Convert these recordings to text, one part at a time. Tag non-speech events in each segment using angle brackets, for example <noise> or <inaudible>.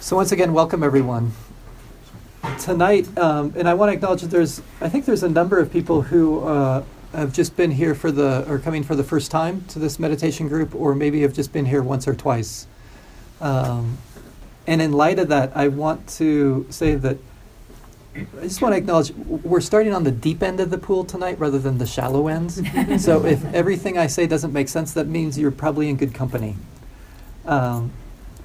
So once again, welcome everyone. Tonight, um, and I want to acknowledge that there's, I think there's a number of people who uh, have just been here for the, or coming for the first time to this meditation group, or maybe have just been here once or twice. Um, and in light of that, I want to say that I just want to acknowledge we're starting on the deep end of the pool tonight rather than the shallow ends. <laughs> so if everything I say doesn't make sense, that means you're probably in good company. Um,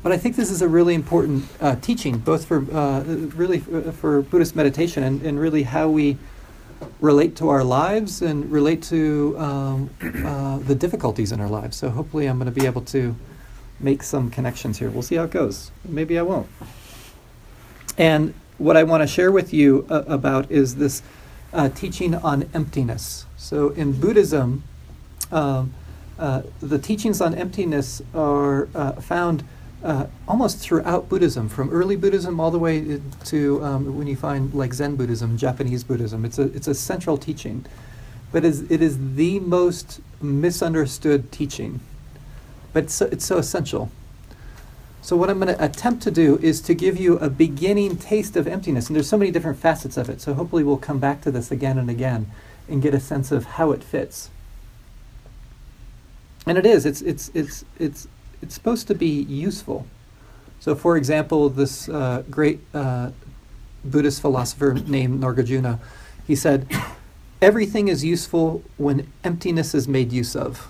but I think this is a really important uh, teaching, both for uh, really uh, for Buddhist meditation and, and really how we relate to our lives and relate to um, uh, the difficulties in our lives. So hopefully, I'm going to be able to make some connections here. We'll see how it goes. Maybe I won't. And what I want to share with you uh, about is this uh, teaching on emptiness. So in Buddhism, um, the teachings on emptiness are found uh, almost throughout Buddhism, from early Buddhism all the way to um, when you find like Zen Buddhism, Japanese Buddhism. It's a it's a central teaching, but it is, it is the most misunderstood teaching. But it's so, it's so essential. So what I'm going to attempt to do is to give you a beginning taste of emptiness, and there's so many different facets of it. So hopefully we'll come back to this again and again, and get a sense of how it fits. And it is. It's it's it's it's it's supposed to be useful. So, for example, this uh, great uh, Buddhist philosopher named Nagarjuna, he said, "Everything is useful when emptiness is made use of,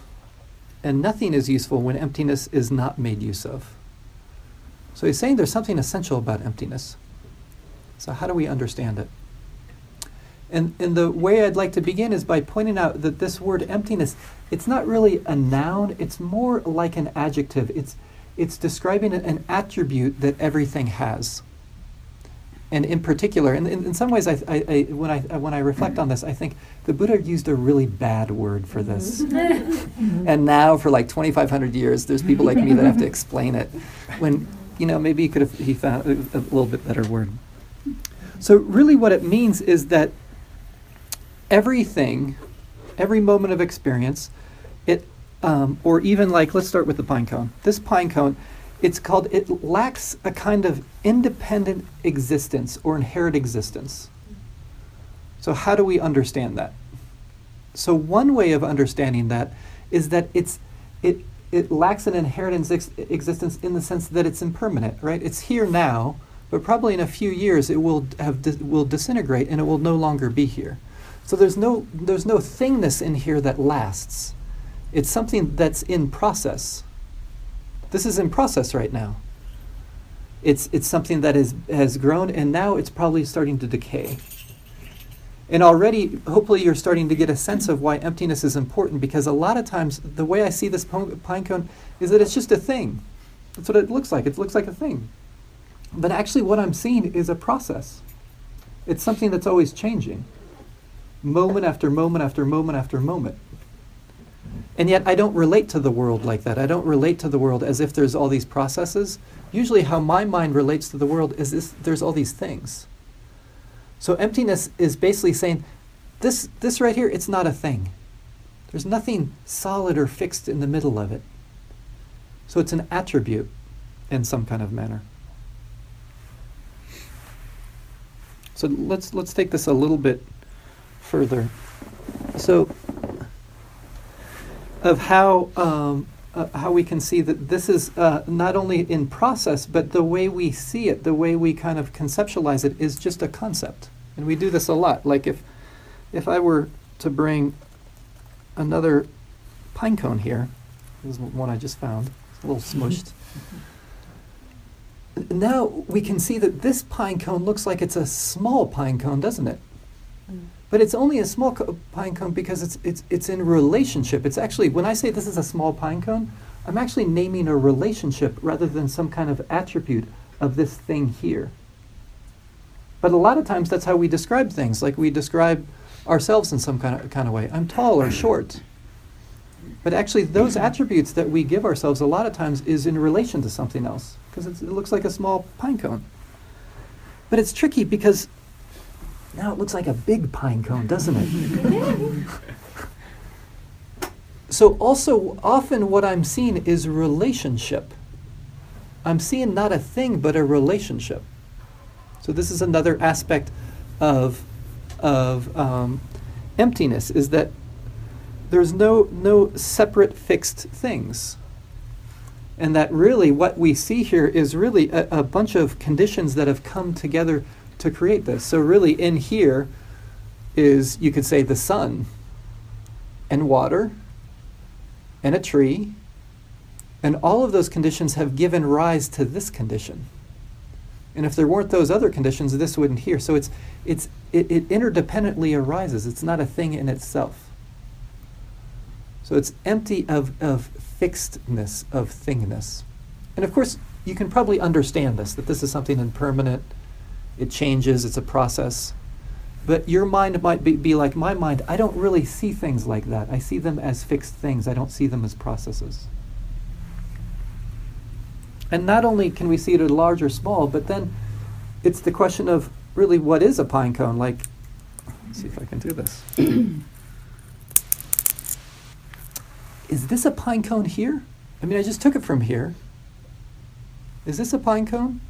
and nothing is useful when emptiness is not made use of." So he's saying there's something essential about emptiness. So how do we understand it? And, and the way I'd like to begin is by pointing out that this word emptiness, it's not really a noun, it's more like an adjective. It's, it's describing an attribute that everything has. And in particular, and in, in some ways, I, I, I, when, I, uh, when I reflect on this, I think the Buddha used a really bad word for this. <laughs> and now, for like 2,500 years, there's people like me that have to explain it. When, you know, maybe he could have he found a, a little bit better word. So, really, what it means is that everything, every moment of experience, it, um, or even like, let's start with the pine cone. This pine cone, it's called, it lacks a kind of independent existence or inherent existence. So, how do we understand that? So, one way of understanding that is that it's, it, it lacks an inherent ex- existence in the sense that it's impermanent, right? It's here now, but probably in a few years it will have will disintegrate and it will no longer be here. So there's no there's no thingness in here that lasts. It's something that's in process. This is in process right now. It's it's something that is has grown and now it's probably starting to decay. And already, hopefully, you're starting to get a sense of why emptiness is important because a lot of times, the way I see this pine cone is that it's just a thing. That's what it looks like. It looks like a thing. But actually, what I'm seeing is a process. It's something that's always changing moment after moment after moment after moment. And yet, I don't relate to the world like that. I don't relate to the world as if there's all these processes. Usually, how my mind relates to the world is this there's all these things. So, emptiness is basically saying, this, this right here, it's not a thing. There's nothing solid or fixed in the middle of it. So, it's an attribute in some kind of manner. So, let's, let's take this a little bit further. So, of how um, uh, how we can see that this is uh, not only in process, but the way we see it, the way we kind of conceptualize it, is just a concept, and we do this a lot. Like if if I were to bring another pine cone here, this is one I just found, it's a little smushed. <laughs> now we can see that this pine cone looks like it's a small pine cone, doesn't it? But it's only a small co- pine cone because it's, it's, it's in relationship. It's actually, when I say this is a small pine cone, I'm actually naming a relationship rather than some kind of attribute of this thing here. But a lot of times that's how we describe things, like we describe ourselves in some kind of, kind of way. I'm tall or short. But actually, those attributes that we give ourselves a lot of times is in relation to something else because it looks like a small pine cone. But it's tricky because now it looks like a big pine cone, doesn't it? so, also, often what I'm seeing is relationship. I'm seeing not a thing but a relationship. So this is another aspect of of um, emptiness is that there's no no separate fixed things, and that really what we see here is really a, a bunch of conditions that have come together to create this. So really, in here is you could say the sun and water and a tree and all of those conditions have given rise to this condition. And if there weren't those other conditions, this wouldn't here. So it's, it's, it, it interdependently arises. It's not a thing in itself. So it's empty of, of fixedness, of thingness. And of course, you can probably understand this, that this is something impermanent, it changes, it's a process. But your mind might be, be like my mind. I don't really see things like that. I see them as fixed things, I don't see them as processes. And not only can we see it at large or small, but then it's the question of really what is a pine cone? Like, let's see if I can do this. is this a pine cone here? I mean, I just took it from here. Is this a pine cone?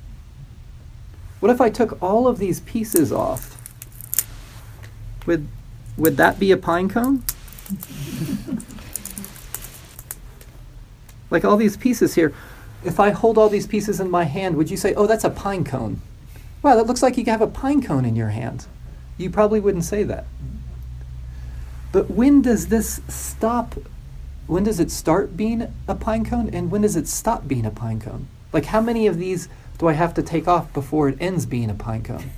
What if I took all of these pieces off? Would, would that be a pine cone? <laughs> like all these pieces here if I hold all these pieces in my hand, would you say, oh, that's a pine cone? Wow, that looks like you have a pine cone in your hand. You probably wouldn't say that. But when does this stop? When does it start being a pine cone and when does it stop being a pine cone? Like, how many of these do I have to take off before it ends being a pine cone?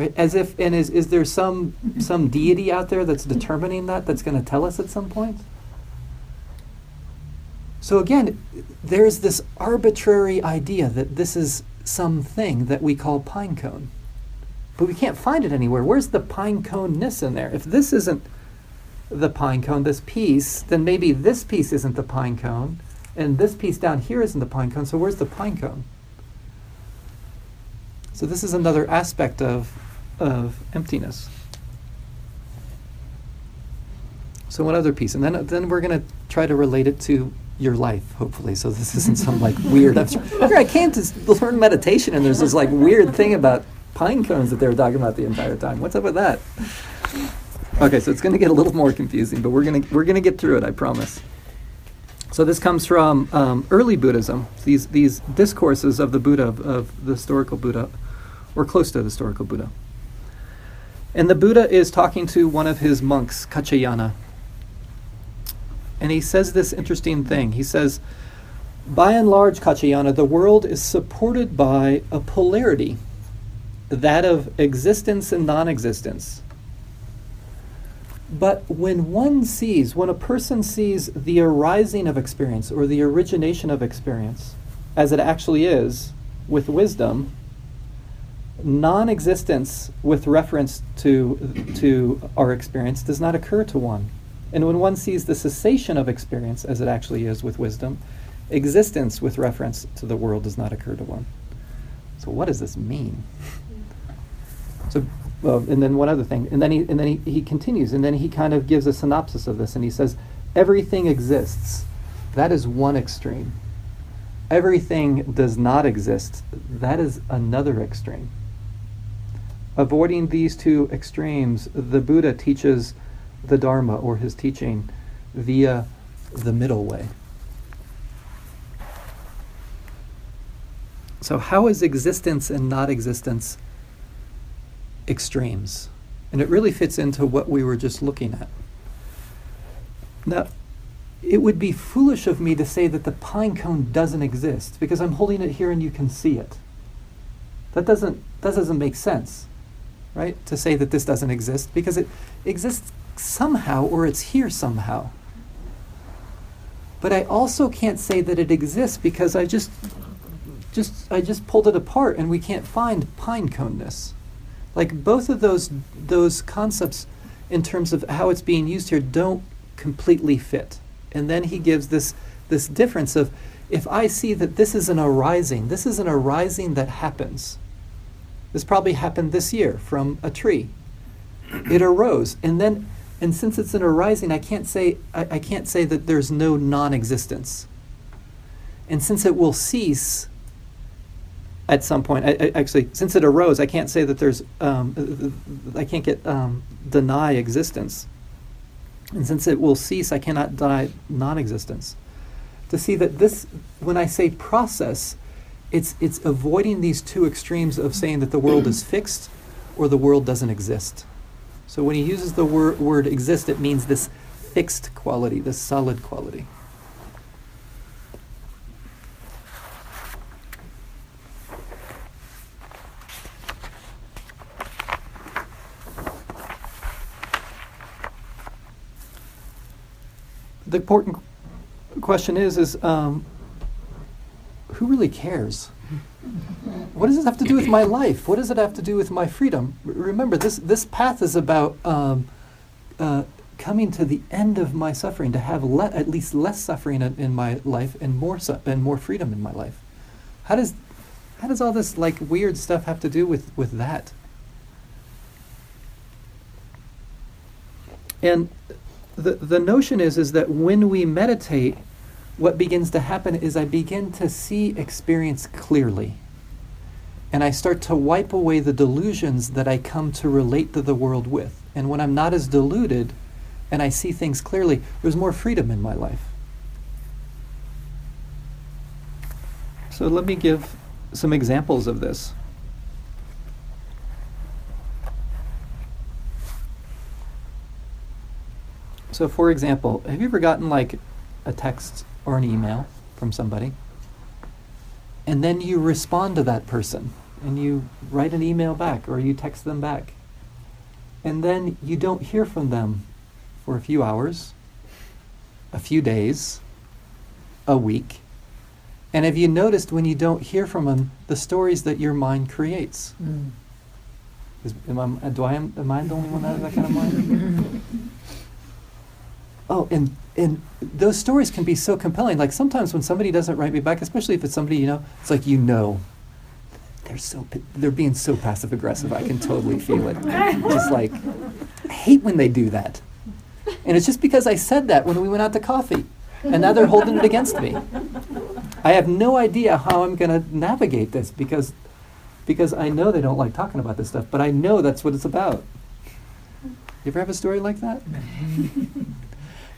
right? As if, and is, is there some, some deity out there that's determining that, that's going to tell us at some point? So again, there's this arbitrary idea that this is something that we call pine cone. But we can't find it anywhere. Where's the pine cone ness in there? If this isn't the pine cone, this piece, then maybe this piece isn't the pine cone, and this piece down here isn't the pine cone, so where's the pine cone? So this is another aspect of, of emptiness. So one other piece, and then then we're going to try to relate it to your life, hopefully. So this isn't some like <laughs> weird. Here I came to learn meditation, and there's this like weird thing about pine cones that they were talking about the entire time. What's up with that? Okay, so it's going to get a little more confusing, but we're going to we're going to get through it. I promise. So this comes from um, early Buddhism. These these discourses of the Buddha of, the historical Buddha, or close to the historical Buddha. And the Buddha is talking to one of his monks, Kaccayana, and he says this interesting thing. He says, by and large, Kaccayana, the world is supported by a polarity, that of existence and non existence. But when one sees, when a person sees the arising of experience or the origination of experience, as it actually is, with wisdom, non existence with reference to, to our experience does not occur to one. And when one sees the cessation of experience, as it actually is with wisdom, existence with reference to the world does not occur to one. So, what does this mean? So, well, and then one other thing, and then he and then he, he continues, and then he kind of gives a synopsis of this, and he says, everything exists. That is one extreme. Everything does not exist. That is another extreme. Avoiding these two extremes, the Buddha teaches the Dharma or his teaching via the middle way. So, how is existence and not existence extremes? And it really fits into what we were just looking at. Now, it would be foolish of me to say that the pine cone doesn't exist because I'm holding it here and you can see it. That doesn't, that doesn't make sense, right? To say that this doesn't exist because it exists somehow or it's here somehow. But I also can't say that it exists because I just just I just pulled it apart and we can't find pine coneness. Like both of those those concepts in terms of how it's being used here don't completely fit. And then he gives this this difference of if I see that this is an arising, this is an arising that happens. This probably happened this year from a tree. It arose and then and since it's an arising, I can't say I, I can't say that there's no non-existence. And since it will cease at some point, I, I, actually, since it arose, I can't say that there's, um, I can't get um, deny existence. And since it will cease, I cannot deny non existence. To see that this, when I say process, it's, it's avoiding these two extremes of saying that the world is <clears throat> fixed or the world doesn't exist. So when he uses the wor- word exist, it means this fixed quality, this solid quality. The important question is, is um, who really cares? What does this have to do with my life? What does it have to do with my freedom? R- remember, this, this path is about um, uh, coming to the end of my suffering, to have le- at least less suffering in, in my life and more su- and more freedom in my life. How does how does all this like weird stuff have to do with, with that? And the the notion is is that when we meditate, what begins to happen is I begin to see experience clearly. And I start to wipe away the delusions that I come to relate to the world with. And when I'm not as deluded and I see things clearly, there's more freedom in my life. So let me give some examples of this. So, for example, have you ever gotten like a text or an email from somebody? And then you respond to that person and you write an email back or you text them back. And then you don't hear from them for a few hours, a few days, a week. And have you noticed when you don't hear from them the stories that your mind creates? Mm. Is, am I, do I am, am I the only one that has that kind of mind? <laughs> Oh, and and those stories can be so compelling. Like sometimes when somebody doesn't write me back, especially if it's somebody you know, it's like you know, they're so they're being so passive aggressive. I can totally feel it. Just <laughs> like I hate when they do that, and it's just because I said that when we went out to coffee, and now they're holding it against me. I have no idea how I'm going to navigate this because because I know they don't like talking about this stuff, but I know that's what it's about. You ever have a story like that? <laughs>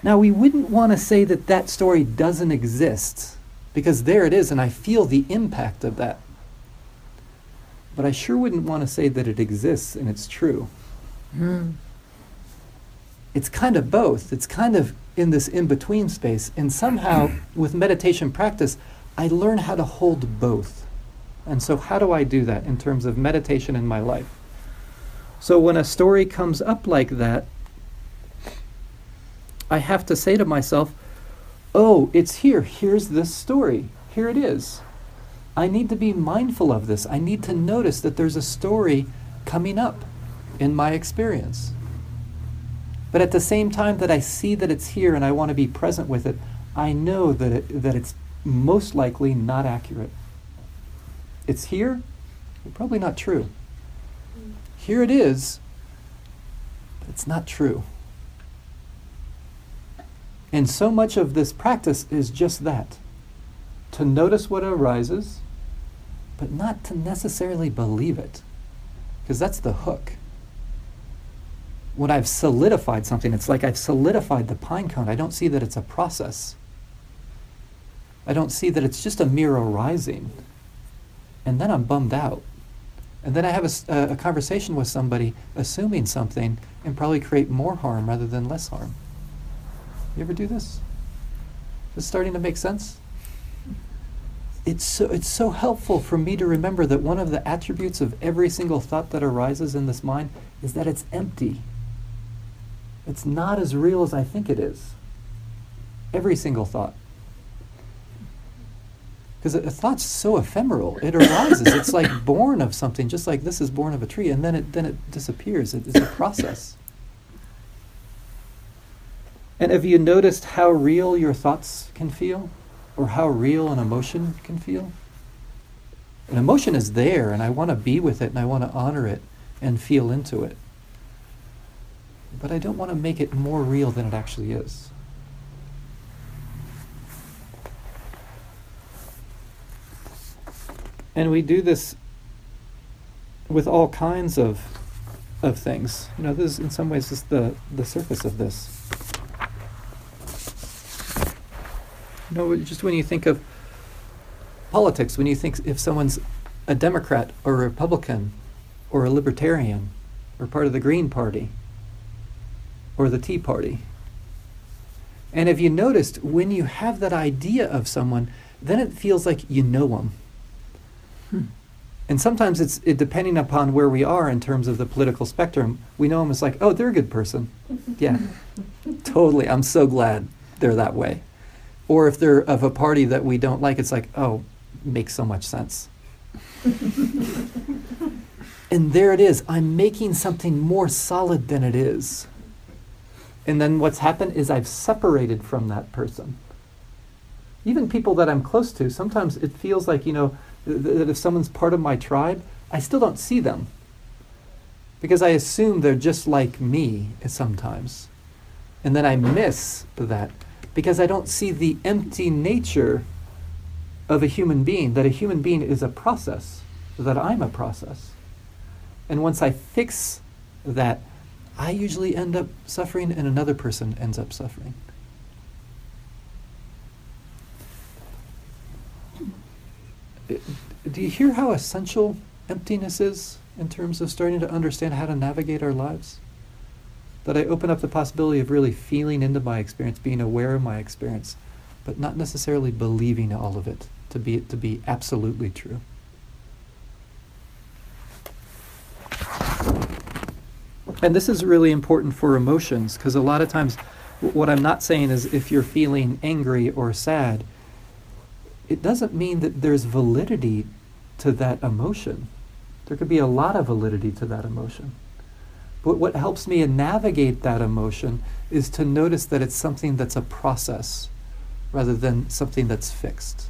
Now, we wouldn't want to say that that story doesn't exist, because there it is, and I feel the impact of that. But I sure wouldn't want to say that it exists and it's true. Mm. It's kind of both. It's kind of in this in between space. And somehow, <coughs> with meditation practice, I learn how to hold both. And so, how do I do that in terms of meditation in my life? So, when a story comes up like that, I have to say to myself, oh, it's here. Here's this story. Here it is. I need to be mindful of this. I need to notice that there's a story coming up in my experience. But at the same time that I see that it's here and I want to be present with it, I know that, it, that it's most likely not accurate. It's here, probably not true. Here it is, but it's not true. And so much of this practice is just that to notice what arises, but not to necessarily believe it, because that's the hook. When I've solidified something, it's like I've solidified the pine cone. I don't see that it's a process. I don't see that it's just a mere arising. And then I'm bummed out. And then I have a conversation with somebody assuming something and probably create more harm rather than less harm. You ever do this? Is starting to make sense? It's so, it's so helpful for me to remember that one of the attributes of every single thought that arises in this mind is that it's empty. It's not as real as I think it is. Every single thought. Because a, a thought's so ephemeral. It arises. it's like born of something, just like this is born of a tree, and then it then it disappears. It, it's a process. And have you noticed how real your thoughts can feel? Or how real an emotion can feel? An emotion is there, and I want to be with it, and I want to honor it and feel into it. But I don't want to make it more real than it actually is. And we do this with all kinds of of things. You know, this is in some ways just the, the surface of this. You know, just when you think of politics, when you think if someone's a Democrat or a Republican or a Libertarian or part of the Green Party or the Tea Party. And have you noticed when you have that idea of someone, then it feels like you know them. Hmm. And sometimes it's it, depending upon where we are in terms of the political spectrum, we know them as like, oh, they're a good person. <laughs> yeah, totally. I'm so glad they're that way. Or if they're of a party that we don't like, it's like, oh, makes so much sense. <laughs> and there it is. I'm making something more solid than it is. And then what's happened is I've separated from that person. Even people that I'm close to, sometimes it feels like, you know, that if someone's part of my tribe, I still don't see them. Because I assume they're just like me sometimes. And then I miss that because I don't see the empty nature of a human being, that a human being is a process, that I'm a process. And once I fix that, I usually end up suffering and another person ends up suffering. Uh, do you hear how essential emptiness is in terms of starting to understand how to navigate our lives? That I open up the possibility of really feeling into my experience, being aware of my experience, but not necessarily believing all of it to be to be absolutely true. And this is really important for emotions because a lot of times what I'm not saying is if you're feeling angry or sad, it doesn't mean that there's validity to that emotion. There could be a lot of validity to that emotion. But what helps me navigate that emotion is to notice that it's something that's a process rather than something that's fixed.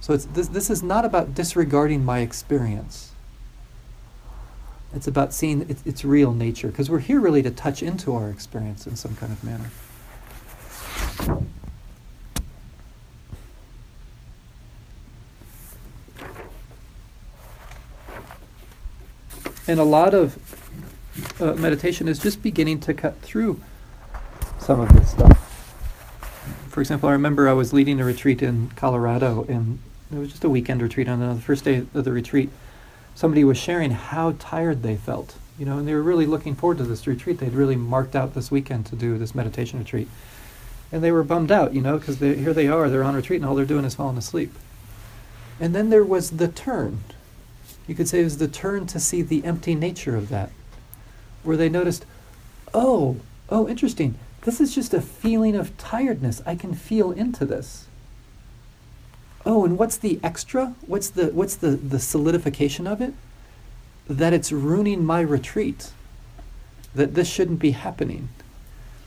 So this, this is not about disregarding my experience. It's about seeing it, its real nature, because we're here really to touch into our experience in some kind of manner. And a lot of uh, meditation is just beginning to cut through some of this stuff. For example, I remember I was leading a retreat in Colorado, and it was just a weekend retreat. On the first day of the retreat, somebody was sharing how tired they felt. You know, and they were really looking forward to this retreat. They'd really marked out this weekend to do this meditation retreat, and they were bummed out, you know, because here they are, they're on retreat, and all they're doing is falling asleep. And then there was the turn you could say it was the turn to see the empty nature of that, where they noticed, oh, oh, interesting. This is just a feeling of tiredness. I can feel into this. Oh, and what's the extra? What's the what's the, the solidification of it? That it's ruining my retreat. That this shouldn't be happening.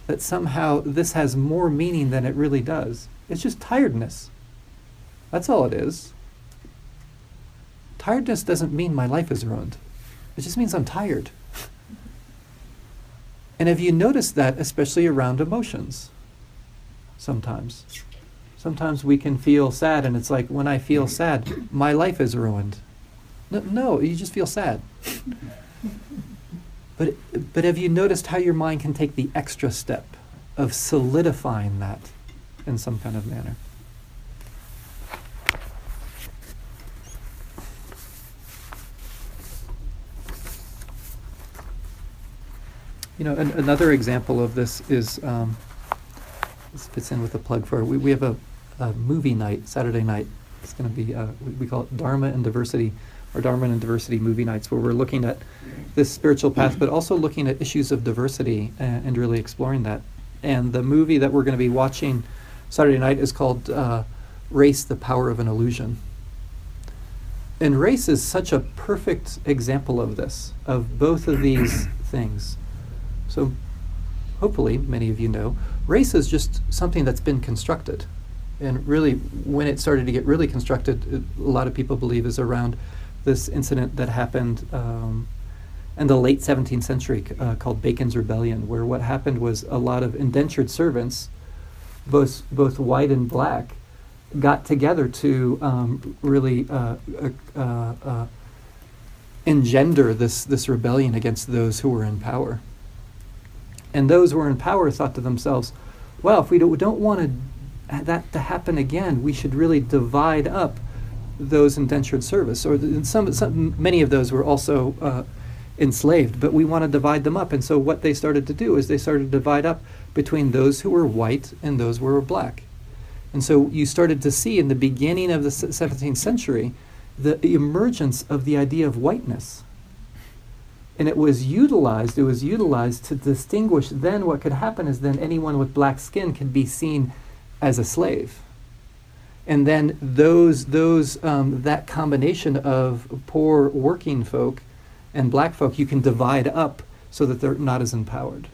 That somehow this has more meaning than it really does. It's just tiredness. That's all it is. Tiredness doesn't mean my life is ruined. It just means I'm tired. And have you noticed that, especially around emotions? Sometimes. Sometimes we can feel sad, and it's like when I feel sad, my life is ruined. No, no you just feel sad. but, but have you noticed how your mind can take the extra step of solidifying that in some kind of manner? You know, an, another example of this is um, this fits in with a plug for we, we have a, a movie night Saturday night. It's going to be uh, we, call it Dharma and Diversity, or Dharma and Diversity movie nights, where we're looking at this spiritual path, but also looking at issues of diversity and, and really exploring that. And the movie that we're going to be watching Saturday night is called uh, Race: The Power of an Illusion. And race is such a perfect example of this, of both of these things. So, hopefully, many of you know, race is just something that's been constructed. And really, when it started to get really constructed, it, a lot of people believe is around this incident that happened um, in the late 17th century uh, called Bacon's Rebellion, where what happened was a lot of indentured servants, both, both white and black, got together to um, really uh, uh, uh, engender this, this rebellion against those who were in power. And those who were in power thought to themselves, well, if we don't, want that to happen again, we should really divide up those indentured service. Or some, some, many of those were also uh, enslaved, but we want to divide them up. And so what they started to do is they started to divide up between those who were white and those who were black. And so you started to see in the beginning of the 17th century the emergence of the idea of whiteness. And it was utilized, it was utilized to distinguish then what could happen is then anyone with black skin could be seen as a slave. And then those, those, um, that combination of poor working folk and black folk, you can divide up so that they're not as empowered.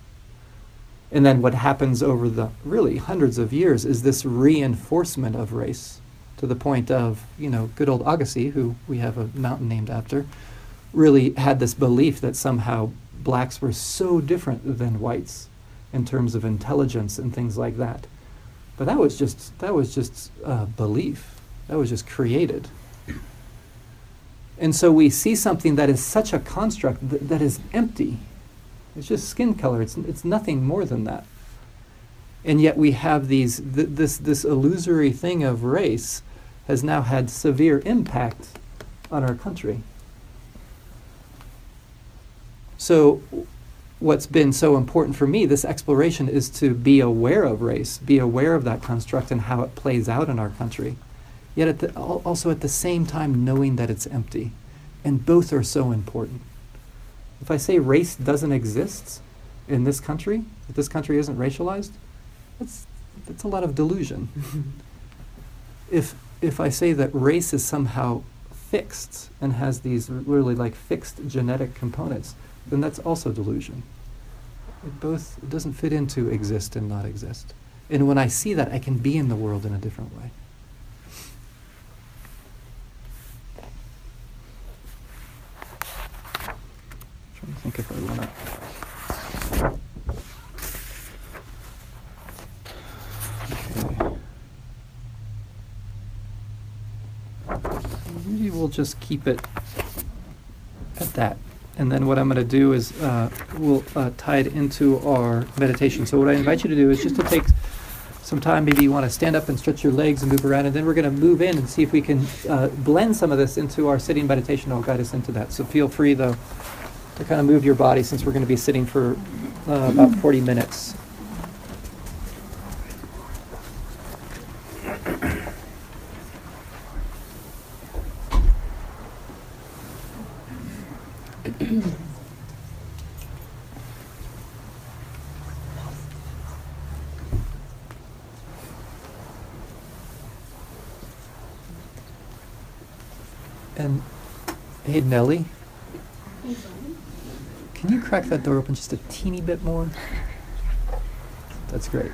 And then what happens over the really hundreds of years is this reinforcement of race to the point of, you know, good old Agassiz, who we have a mountain named after, really had this belief that somehow blacks were so different than whites in terms of intelligence and things like that. But that was just that was just uh, belief. That was just created. And so we see something that is such a construct th- that is empty it's just skin color. It's, it's nothing more than that. And yet we have these, th- this, this illusory thing of race has now had severe impact on our country. So, what's been so important for me, this exploration, is to be aware of race, be aware of that construct and how it plays out in our country. Yet, at the, also at the same time, knowing that it's empty. And both are so important. If I say race doesn't exist in this country, that this country isn't racialized, that's, that's a lot of delusion. <laughs> if, if I say that race is somehow fixed and has these really like fixed genetic components, then that's also delusion. It both it doesn't fit into exist and not exist. And when I see that, I can be in the world in a different way. I think if I want to. Maybe we'll just keep it at that. And then what I'm going to do is uh, we'll uh, tie it into our meditation. So, what I invite you to do is just to take some time. Maybe you want to stand up and stretch your legs and move around, and then we're going to move in and see if we can uh, blend some of this into our sitting meditation. I'll guide us into that. So, feel free, though to kind of move your body since we're going to be sitting for uh, about 40 minutes. And hey Nellie can you crack that door open just a teeny bit more? <laughs> That's great.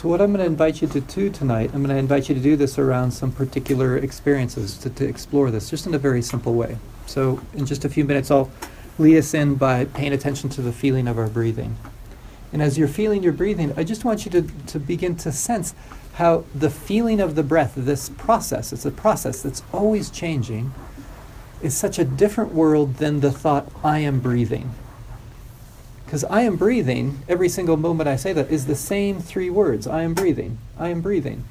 So, what I'm going to invite you to do tonight, I'm going to invite you to do this around some particular experiences to, to explore this, just in a very simple way. So, in just a few minutes, I'll lead us in by paying attention to the feeling of our breathing. And as you're feeling your breathing, I just want you to, to begin to sense how the feeling of the breath, this process, it's a process that's always changing, is such a different world than the thought, I am breathing. Because I am breathing, every single moment I say that is the same three words I am breathing, I am breathing.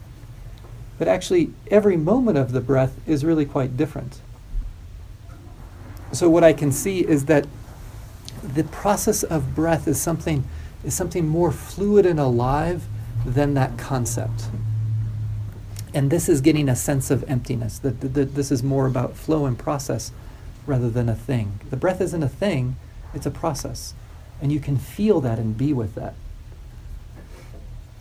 But actually, every moment of the breath is really quite different. So, what I can see is that the process of breath is something, is something more fluid and alive than that concept. And this is getting a sense of emptiness, that, that, that this is more about flow and process rather than a thing. The breath isn't a thing, it's a process. And you can feel that and be with that.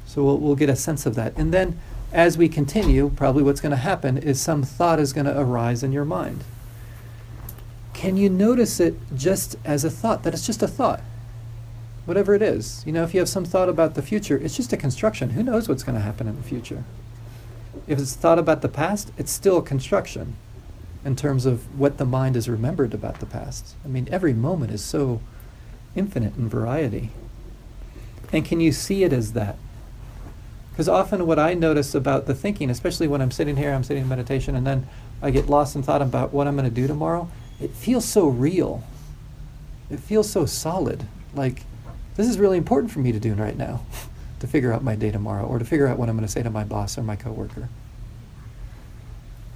So we'll, we'll get a sense of that. And then as we continue, probably what's going to happen is some thought is going to arise in your mind. Can you notice it just as a thought, that it's just a thought? Whatever it is. You know, if you have some thought about the future, it's just a construction. Who knows what's going to happen in the future? If it's thought about the past, it's still a construction in terms of what the mind has remembered about the past. I mean, every moment is so infinite in variety. And can you see it as that? Because often what I notice about the thinking, especially when I'm sitting here, I'm sitting in meditation, and then I get lost in thought about what I'm going to do tomorrow, it feels so real. It feels so solid. Like, this is really important for me to do right now <laughs> to figure out my day tomorrow or to figure out what I'm going to say to my boss or my coworker.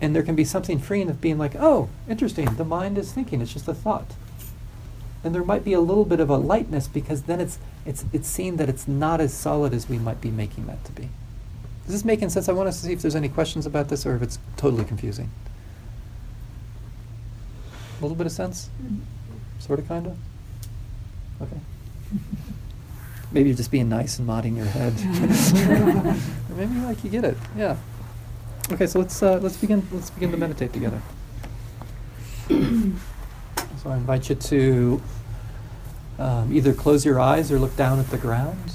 And there can be something freeing of being like, oh, interesting, the mind is thinking, it's just a thought. And there might be a little bit of a lightness because then it's it's it's seen that it's not as solid as we might be making that to be. Is this making sense? I want us to see if there's any questions about this or if it's totally confusing. A little bit of sense? Sort of, kind of? Okay. <laughs> Maybe you're just being nice and nodding your head. <laughs> or maybe like you get it. Yeah. Okay, so let's uh, let's begin let's begin to meditate together. <clears throat> so I invite you to um, either close your eyes or look down at the ground.